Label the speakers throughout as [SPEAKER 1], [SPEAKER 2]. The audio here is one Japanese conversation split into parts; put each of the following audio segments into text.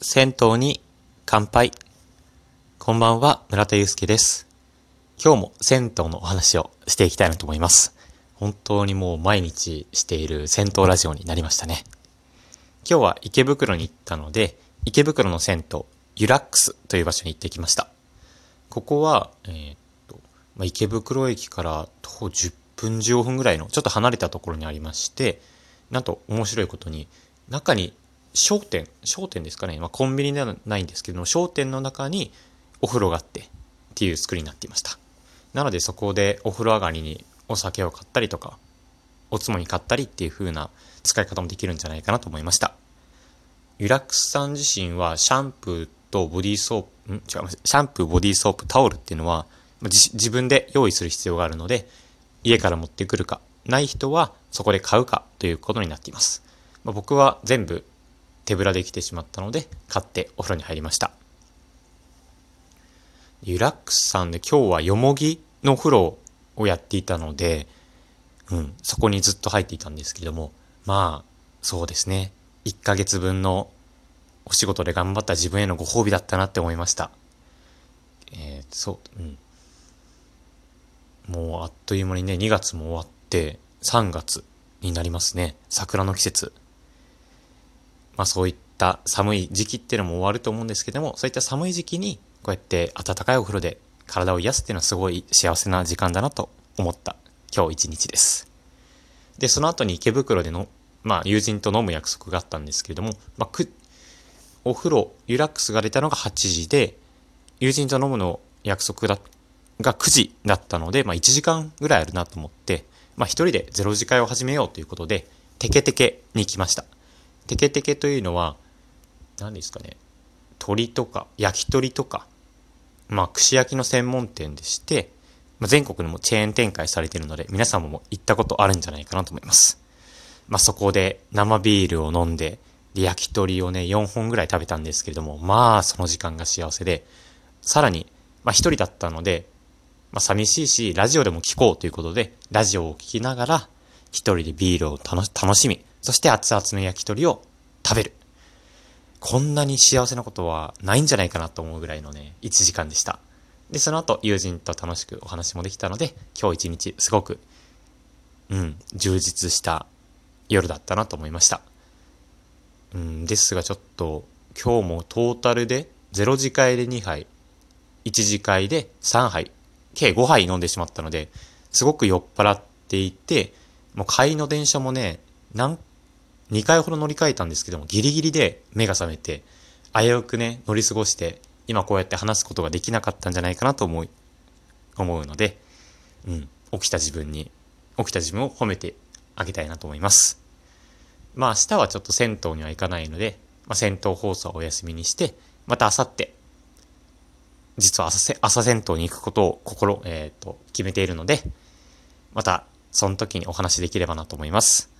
[SPEAKER 1] 銭湯に乾杯。こんばんは、村田祐介です。今日も銭湯のお話をしていきたいなと思います。本当にもう毎日している銭湯ラジオになりましたね。今日は池袋に行ったので、池袋の銭湯、ユラックスという場所に行ってきました。ここは、えー、っと、まあ、池袋駅から徒歩10分15分ぐらいのちょっと離れたところにありまして、なんと面白いことに、中に商店、商店ですかね、まあ、コンビニではないんですけども、商店の中にお風呂があってっていう作りになっていました。なのでそこでお風呂上がりにお酒を買ったりとか、おつもに買ったりっていう風な使い方もできるんじゃないかなと思いました。ユラックスさん自身はシャンプーとボディーソープ、ん？違う、シャンプー、ボディーソープ、タオルっていうのは自分で用意する必要があるので、家から持ってくるか、ない人はそこで買うかということになっています。まあ、僕は全部手ぶらで来てしまったので、買ってお風呂に入りました。ユラックスさんで今日はよもぎのお風呂をやっていたので、うん、そこにずっと入っていたんですけども、まあ、そうですね。1ヶ月分のお仕事で頑張った自分へのご褒美だったなって思いました。えー、そう、うん。もうあっという間にね、2月も終わって、3月になりますね。桜の季節。まあそういった寒い時期っていうのも終わると思うんですけども、そういった寒い時期にこうやって暖かいお風呂で体を癒すっていうのはすごい幸せな時間だなと思った今日一日です。で、その後に池袋での、まあ友人と飲む約束があったんですけれども、まあく、お風呂、リラックスが出たのが8時で、友人と飲むの約束だが9時だったので、まあ1時間ぐらいあるなと思って、まあ一人でゼロ次会を始めようということで、テケテケに行きました。テケテケというのは、何ですかね、鶏とか、焼き鳥とか、まあ、串焼きの専門店でして、まあ、全国にもチェーン展開されているので、皆さんも行ったことあるんじゃないかなと思います。まあ、そこで生ビールを飲んで、で、焼き鳥をね、4本ぐらい食べたんですけれども、まあ、その時間が幸せで、さらに、まあ、一人だったので、まあ、寂しいし、ラジオでも聴こうということで、ラジオを聴きながら、一人でビールを楽しみ、そして熱々の焼き鳥を食べる。こんなに幸せなことはないんじゃないかなと思うぐらいのね、1時間でした。で、その後、友人と楽しくお話もできたので、今日一日すごく、うん、充実した夜だったなと思いました。うん、ですがちょっと、今日もトータルで0次会で2杯、1次会で3杯、計5杯飲んでしまったので、すごく酔っ払っていて、もう帰りの電車もね、何2回ほど乗り換えたんですけども、ギリギリで目が覚めて、危うくね、乗り過ごして、今こうやって話すことができなかったんじゃないかなと思い、思うので、うん、起きた自分に、起きた自分を褒めてあげたいなと思います。まあ明日はちょっと銭湯には行かないので、まあ、銭湯放送はお休みにして、また明後日、実は朝銭湯に行くことを心、えっ、ー、と、決めているので、また、その時にお話できればなと思います。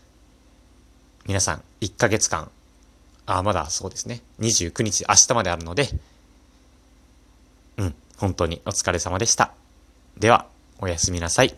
[SPEAKER 1] 皆さん、1ヶ月間、あ、まだそうですね、29日、明日まであるので、うん、本当にお疲れ様でした。では、おやすみなさい。